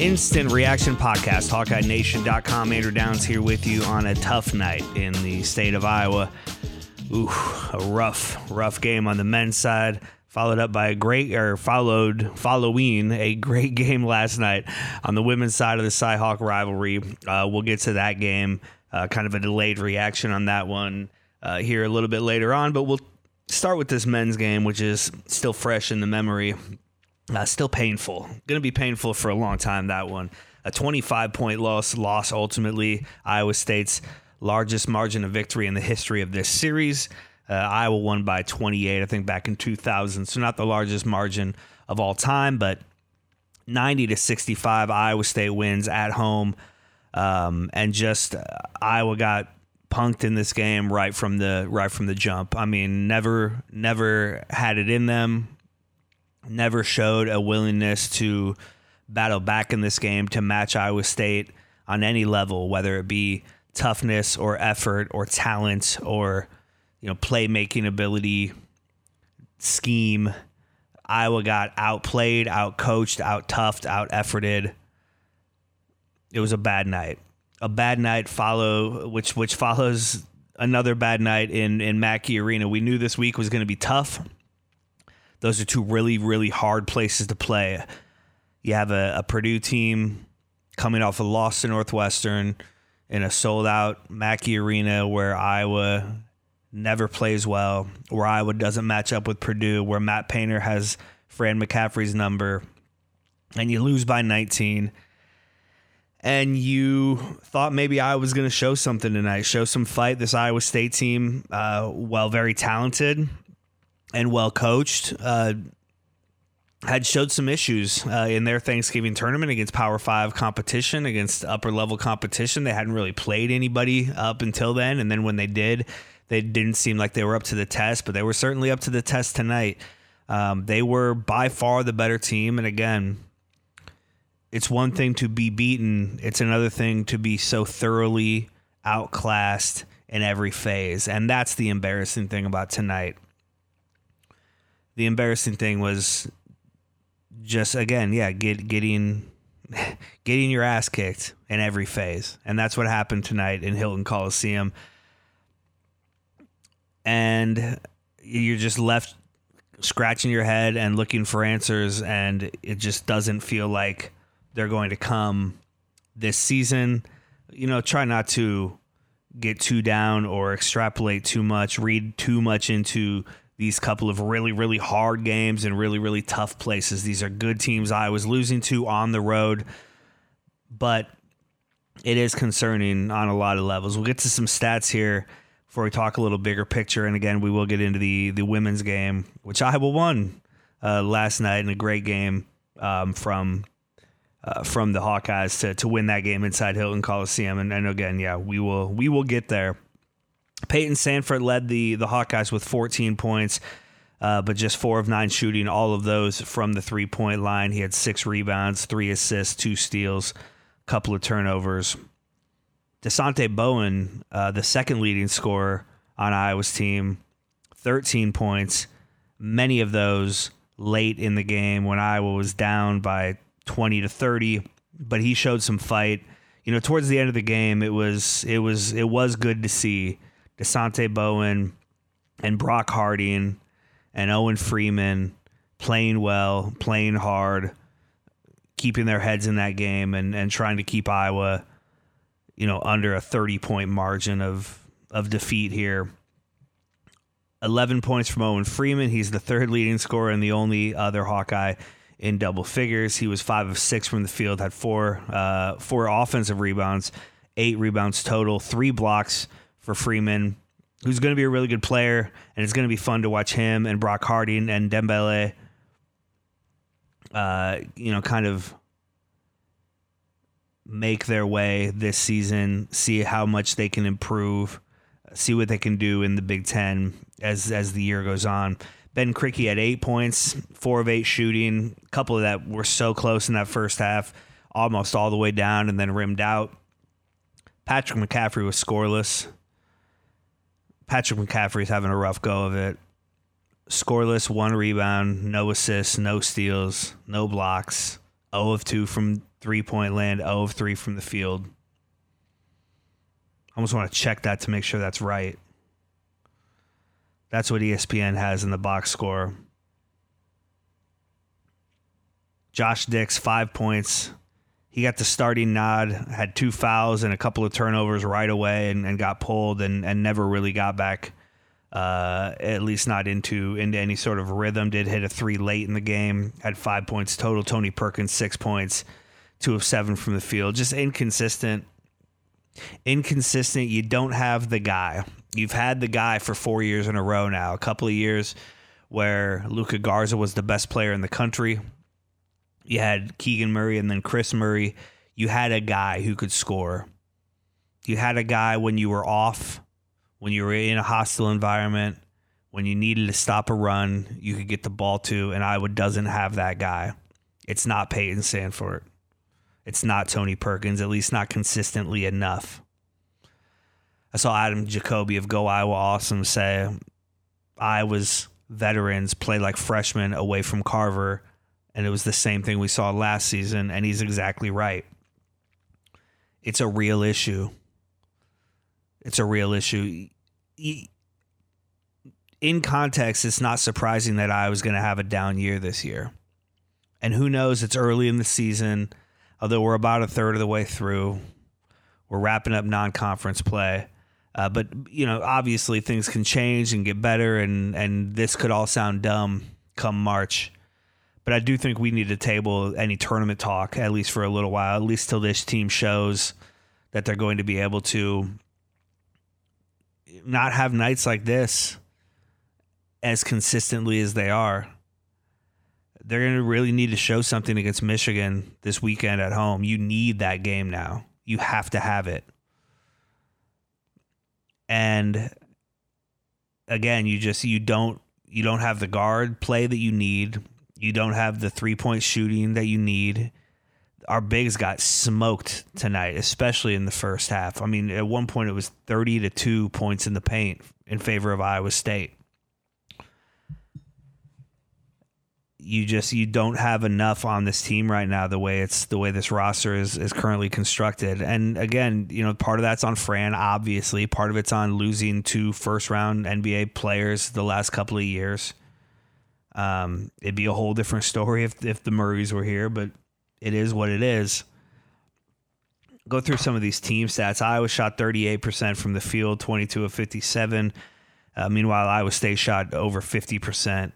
Instant Reaction Podcast, HawkeyeNation.com. Andrew Downs here with you on a tough night in the state of Iowa. Ooh, a rough, rough game on the men's side, followed up by a great, or followed, following a great game last night on the women's side of the Cyhawk rivalry. Uh, we'll get to that game, uh, kind of a delayed reaction on that one uh, here a little bit later on, but we'll start with this men's game, which is still fresh in the memory. Uh, still painful. Going to be painful for a long time, that one. A 25 point loss, loss ultimately. Iowa State's largest margin of victory in the history of this series. Uh, Iowa won by 28, I think, back in 2000. So, not the largest margin of all time, but 90 to 65, Iowa State wins at home. Um, and just uh, Iowa got punked in this game right from the right from the jump. I mean, never never had it in them never showed a willingness to battle back in this game to match Iowa State on any level, whether it be toughness or effort or talent or you know playmaking ability, scheme. Iowa got outplayed, outcoached, out toughed, out efforted. It was a bad night. A bad night follow which which follows another bad night in in Mackey Arena. We knew this week was going to be tough. Those are two really, really hard places to play. You have a, a Purdue team coming off a loss to Northwestern in a sold out Mackey Arena where Iowa never plays well, where Iowa doesn't match up with Purdue, where Matt Painter has Fran McCaffery's number, and you lose by 19. And you thought maybe I was going to show something tonight, show some fight. This Iowa State team, uh, while very talented, and well coached. Uh, had showed some issues uh, in their Thanksgiving tournament against Power Five competition, against upper level competition. They hadn't really played anybody up until then, and then when they did, they didn't seem like they were up to the test, but they were certainly up to the test tonight. Um, they were by far the better team, and again, it's one thing to be beaten; it's another thing to be so thoroughly outclassed in every phase, and that's the embarrassing thing about tonight the embarrassing thing was just again, yeah, get, getting getting your ass kicked in every phase, and that's what happened tonight in Hilton Coliseum. And you're just left scratching your head and looking for answers, and it just doesn't feel like they're going to come this season. You know, try not to get too down or extrapolate too much, read too much into these couple of really, really hard games and really, really tough places. These are good teams I was losing to on the road, but it is concerning on a lot of levels. We'll get to some stats here before we talk a little bigger picture. And again, we will get into the the women's game, which Iowa won uh, last night in a great game um, from uh, from the Hawkeyes to to win that game inside Hilton Coliseum. And, and again, yeah, we will we will get there. Payton Sandfort led the the Hawkeyes with 14 points, uh, but just four of nine shooting, all of those from the three point line. He had six rebounds, three assists, two steals, a couple of turnovers. Dasonte Bowen, uh, the second leading scorer on Iowa's team, 13 points, many of those late in the game when Iowa was down by 20 to 30, but he showed some fight. You know, towards the end of the game, it was it was it was good to see Dasonte Bowen and Brock Harding and Owen Freeman playing well, playing hard, keeping their heads in that game and, and trying to keep Iowa, you know, under a 30 point margin of of defeat here. 11 points from Owen Freeman. He's the third leading scorer and the only other Hawkeye in double figures. He was five of six from the field, had four uh, four offensive rebounds, eight rebounds total, three blocks for Freeman, who's going to be a really good player, and it's going to be fun to watch him and Brock Harding and Dembele. Uh, you know, kind of make their way this season, see how much they can improve, see what they can do in the Big Ten as as the year goes on. Ben Krikke had eight points, four of eight shooting. A couple of that were so close in that first half, almost all the way down and then rimmed out. Patrick McCaffery was scoreless. Patrick McCaffery's having a rough go of it. Scoreless, one rebound, no assists, no steals, no blocks. 0 of 2 from three point land, 0 of 3 from the field. I almost want to check that to make sure that's right. That's what ESPN has in the box score. Josh Dix, five points. He got the starting nod, had two fouls and a couple of turnovers right away and, and got pulled and, and never really got back, uh, at least not into, into any sort of rhythm. Did hit a three late in the game, had five points total. Tony Perkins, six points, two of seven from the field. Just inconsistent. Inconsistent. You don't have the guy. You've had the guy for four years in a row now, a couple of years where Luka Garza was the best player in the country you had Keegan Murray and then Kris Murray. You had a guy who could score. You had a guy when you were off, when you were in a hostile environment, when you needed to stop a run, you could get the ball to, and Iowa doesn't have that guy. It's not Payton Sandfort. It's not Tony Perkins, at least not consistently enough. I saw Adam Jacobi of Go Iowa Awesome say Iowa's veterans play like freshmen away from Carver and it was the same thing we saw last season, and he's exactly right. It's a real issue. It's a real issue. In context, it's not surprising that I was going to have a down year this year. And who knows, it's early in the season, although we're about a third of the way through. We're wrapping up non conference play. Uh, but, you know, obviously things can change and get better, and, and this could all sound dumb come March but I do think we need to table any tournament talk at least for a little while, at least till this team shows that they're going to be able to not have nights like this as consistently as they are. They're going to really need to show something against Michigan this weekend at home. You need that game now. You have to have it. And again, you just you don't you don't have the guard play that you need. You don't have the three point shooting that you need. Our bigs got smoked tonight, especially in the first half. I mean, at one point it was 30 to 2 points in the paint in favor of Iowa State. You just you don't have enough on this team right now the way it's the way this roster is is currently constructed. And again, you know, part of that's on Fran obviously, part of it's on losing two first round NBA players the last couple of years. Um, it'd be a whole different story if if the Murrays were here, but it is what it is. Go through some of these team stats. Iowa shot 38% from the field, 22 of 57. Uh, meanwhile, Iowa State shot over 50%.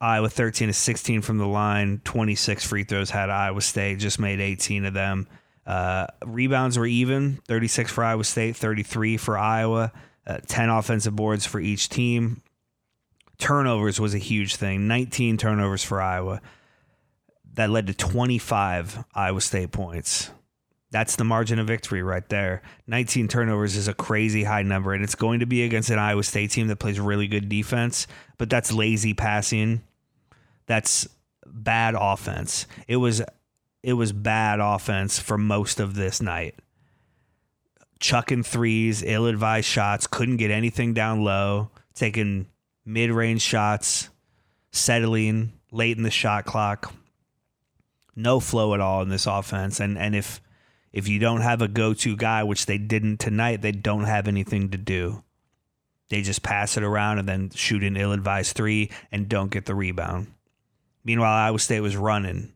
Iowa 13 to 16 from the line, 26 free throws had Iowa State, just made 18 of them. Uh, rebounds were even 36 for Iowa State, 33 for Iowa, uh, 10 offensive boards for each team turnovers was a huge thing 19 turnovers for Iowa. That led to 25 Iowa State points. That's the margin of victory right there. 19 turnovers is a crazy high number, and it's going to be against an Iowa State team that plays really good defense, but that's lazy passing. That's bad offense. It was it was bad offense for most of this night. Chucking threes, ill advised shots, couldn't get anything down low, taking mid range shots, settling late in the shot clock. No flow at all in this offense. And and if if you don't have a go to guy, which they didn't tonight, they don't have anything to do. They just pass it around and then shoot an ill advised three and don't get the rebound. Meanwhile, Iowa State was running,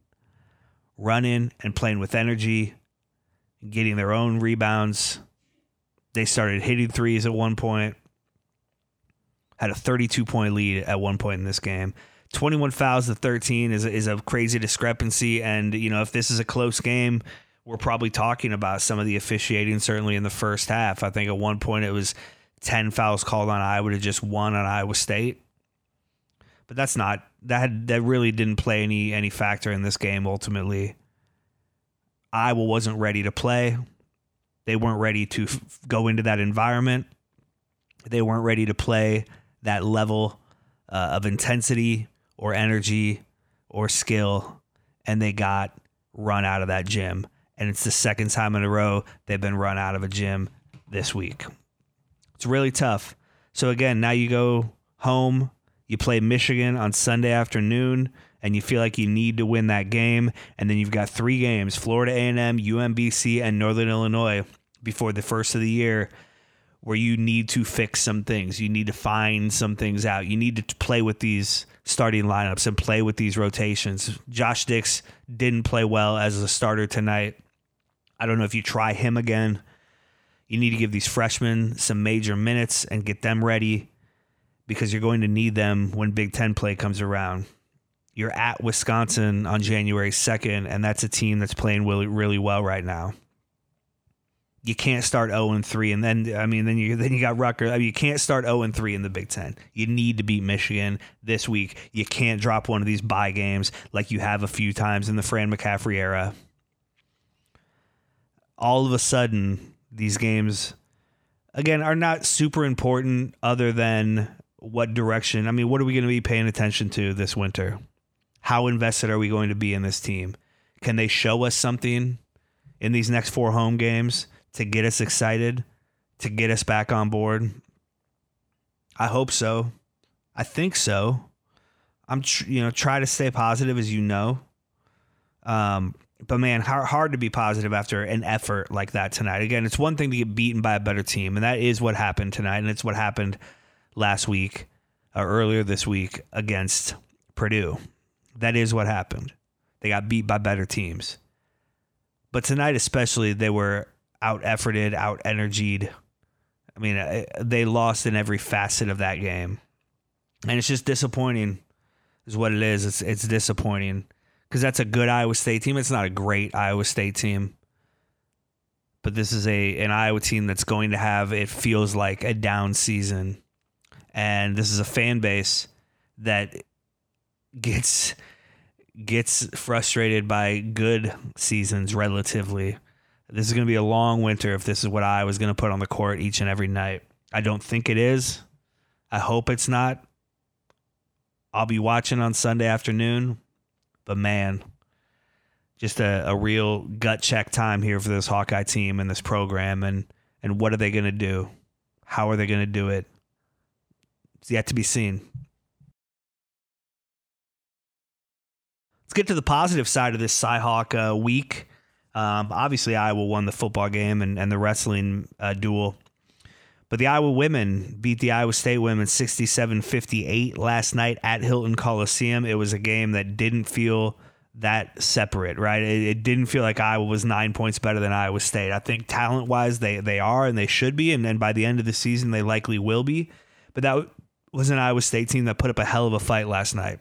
running and playing with energy, getting their own rebounds. They started hitting threes at one point had a 32 point lead at one point in this game. 21 fouls to 13 is is a crazy discrepancy, and you know if this is a close game, we're probably talking about some of the officiating. Certainly in the first half, I think at one point it was 10 fouls called on Iowa to just one on Iowa State. But that's not that that really didn't play any any factor in this game ultimately. Iowa wasn't ready to play. They weren't ready to f- go into that environment. They weren't ready to play that level uh, of intensity or energy or skill, and they got run out of that gym. And it's the second time in a row they've been run out of a gym this week. It's really tough. So, again, now you go home, you play Michigan on Sunday afternoon, and you feel like you need to win that game, and then you've got three games: Florida A&M, UMBC, and Northern Illinois before the first of the year, where you need to fix some things. You need to find some things out. You need to play with these starting lineups and play with these rotations. Josh Dix didn't play well as a starter tonight. I don't know if you try him again. You need to give these freshmen some major minutes and get them ready because you're going to need them when Big Ten play comes around. You're at Wisconsin on January 2nd, and that's a team that's playing really, really well right now. You can't start 0 and 3, and then I mean, then you then you got Rutgers. I mean, you can't start 0 and 3 in the Big Ten. You need to beat Michigan this week. You can't drop one of these bye games like you have a few times in the Fran McCaffery era. All of a sudden, these games again are not super important other than what direction. I mean, what are we going to be paying attention to this winter? How invested are we going to be in this team? Can they show us something in these next four home games to get us excited, to get us back on board? I hope so. I think so. I'm tr- you know try to stay positive as you know. Um, but man, hard, hard to be positive after an effort like that tonight. Again, it's one thing to get beaten by a better team, and that is what happened tonight, and it's what happened last week or earlier this week against Purdue. That is what happened. They got beat by better teams. But tonight, especially, they were out efforted, out energied. I mean, they lost in every facet of that game. And it's just disappointing, is what it is. It's, it's disappointing because that's a good Iowa State team. It's not a great Iowa State team, but this is a an Iowa team that's going to have it feels like a down season, and this is a fan base that gets gets frustrated by good seasons relatively. This is going to be a long winter if this is what I was going to put on the court each and every night. I don't think it is. I hope it's not. I'll be watching on Sunday afternoon but man, just a, a real gut check time here for this Hawkeye team and this program. And, and what are they going to do? How are they going to do it? It's yet to be seen. Let's get to the positive side of this Cyhawk uh, week. Um, obviously, Iowa won the football game and, and the wrestling uh, duel. But the Iowa women beat the Iowa State women 67 58 last night at Hilton Coliseum. It was a game that didn't feel that separate, right? It, it, didn't feel like Iowa was nine points better than Iowa State. I think talent wise, they, they are and they should be. And then by the end of the season, they likely will be. But that was an Iowa State team that put up a hell of a fight last night.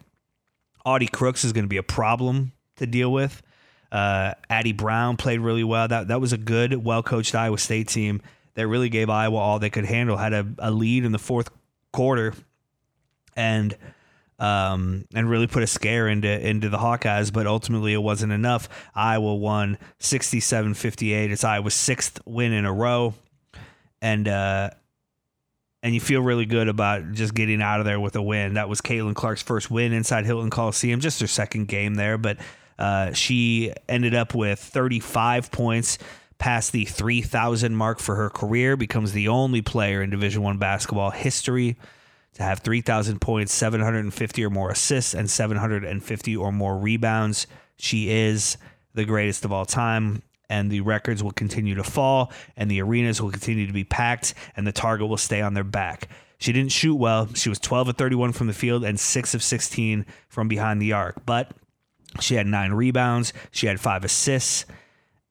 Audi Crooks is going to be a problem to deal with. Uh, Addy Brown played really well. That that was a good, well coached Iowa State team that really gave Iowa all they could handle. Had a, a lead in the fourth quarter, and um, and really put a scare into into the Hawkeyes, but ultimately it wasn't enough. Iowa won 67-58. It's Iowa's sixth win in a row, and uh, and you feel really good about just getting out of there with a win. That was Caitlin Clark's first win inside Hilton Coliseum, just her second game there, but uh, she ended up with 35 points past the 3000 mark for her career becomes the only player in division 1 basketball history to have 3000 points 750 or more assists and 750 or more rebounds. She is the greatest of all time and the records will continue to fall and the arenas will continue to be packed and the target will stay on their back. She didn't shoot well. She was 12 of 31 from the field and 6 of 16 from behind the arc but she had 9 rebounds she had 5 assists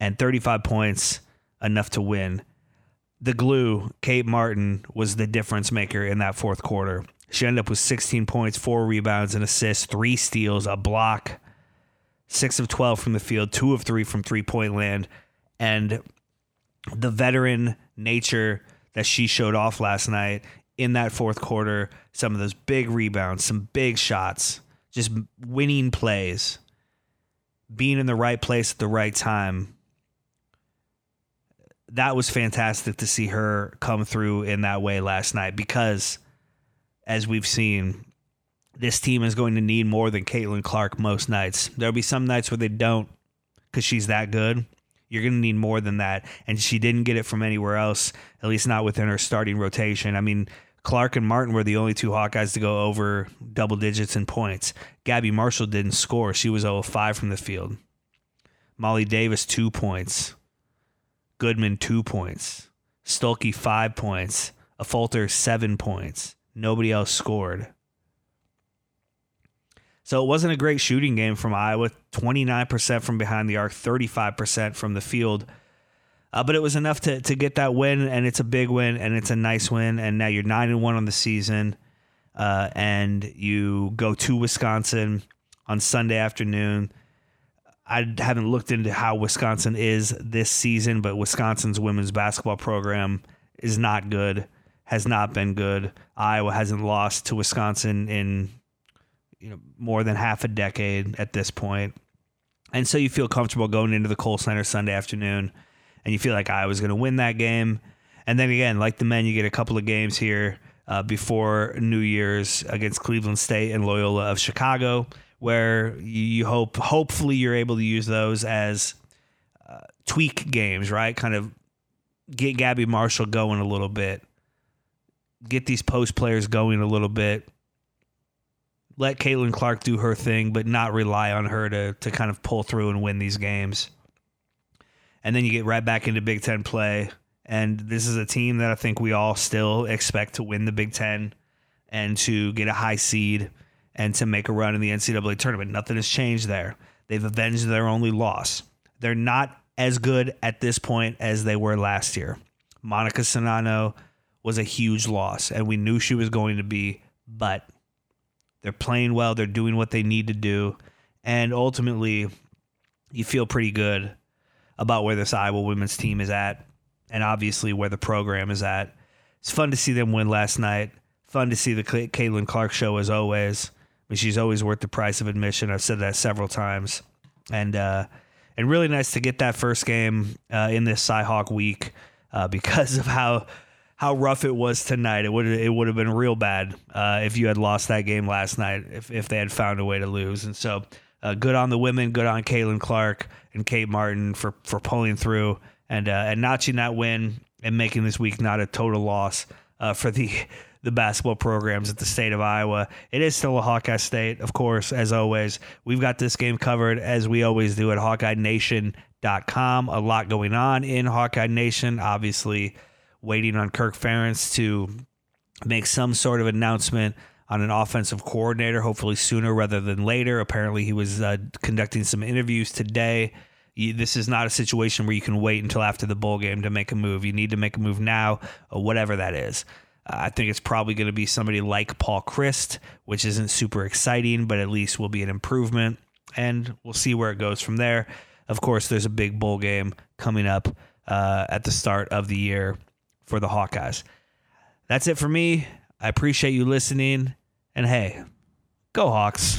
and 35 points, enough to win. The glue, Kate Martin, was the difference maker in that fourth quarter. She ended up with 16 points, four rebounds, an assist, three steals, a block, six of 12 from the field, two of three from three point land. And the veteran nature that she showed off last night in that fourth quarter, some of those big rebounds, some big shots, just winning plays, being in the right place at the right time that was fantastic to see her come through in that way last night because, as we've seen, this team is going to need more than Caitlin Clark most nights. There'll be some nights where they don't because she's that good. You're going to need more than that. And she didn't get it from anywhere else, at least not within her starting rotation. I mean, Clark and Martin were the only two Hawkeyes to go over double digits in points. Gabby Marshall didn't score. She was 0 5 from the field. Molly Davis, two points. Goodman, two points. Stuelke, five points. Affolter, seven points. Nobody else scored. So it wasn't a great shooting game from Iowa 29% from behind the arc, 35% from the field. Uh, but it was enough to to get that win, and it's a big win, and it's a nice win. And now you're nine and one on the season, uh, and you go to Wisconsin on Sunday afternoon. I haven't looked into how Wisconsin is this season, but Wisconsin's women's basketball program is not good, has not been good. Iowa hasn't lost to Wisconsin in you know more than half a decade at this point. And so you feel comfortable going into the Kohl Center Sunday afternoon and you feel like I was going to win that game. And then again, like the men, you get a couple of games here uh, before New Year's against Cleveland State and Loyola of Chicago, where you hope, hopefully, you're able to use those as uh, tweak games, right? Kind of get Gabby Marshall going a little bit, get these post players going a little bit. Let Caitlin Clark do her thing, but not rely on her to to kind of pull through and win these games and then you get right back into Big Ten play. And this is a team that I think we all still expect to win the Big Ten and to get a high seed and to make a run in the NCAA tournament. Nothing has changed there. They've avenged their only loss. They're not as good at this point as they were last year. Monika Czinano was a huge loss, and we knew she was going to be, but they're playing well. They're doing what they need to do. And ultimately, you feel pretty good about where this Iowa women's team is at, and obviously where the program is at. It's fun to see them win last night. Fun to see the Caitlin Clark show as always. I mean, she's always worth the price of admission. I've said that several times, and uh, and really nice to get that first game uh, in this Cyhawk week uh, because of how how rough it was tonight. It would it would have been real bad uh, if you had lost that game last night. If if they had found a way to lose, and so uh, good on the women, good on Caitlin Clark and Kate Martin for for pulling through and uh, and notching that win and making this week not a total loss uh, for the the basketball programs at the state of Iowa. It is still a Hawkeye state, of course, as always. We've got this game covered as we always do at HawkeyeNation.com. A lot going on in Hawkeye Nation. Obviously, waiting on Kirk Ferentz to make some sort of announcement on an offensive coordinator, hopefully sooner rather than later. Apparently, he was uh, conducting some interviews today. You, this is not a situation where you can wait until after the bowl game to make a move. You need to make a move now, uh, whatever that is. Uh, I think it's probably going to be somebody like Paul Chryst, which isn't super exciting, but at least will be an improvement. And we'll see where it goes from there. Of course, there's a big bowl game coming up uh, at the start of the year for the Hawkeyes. That's it for me. I appreciate you listening. And hey, go Hawks.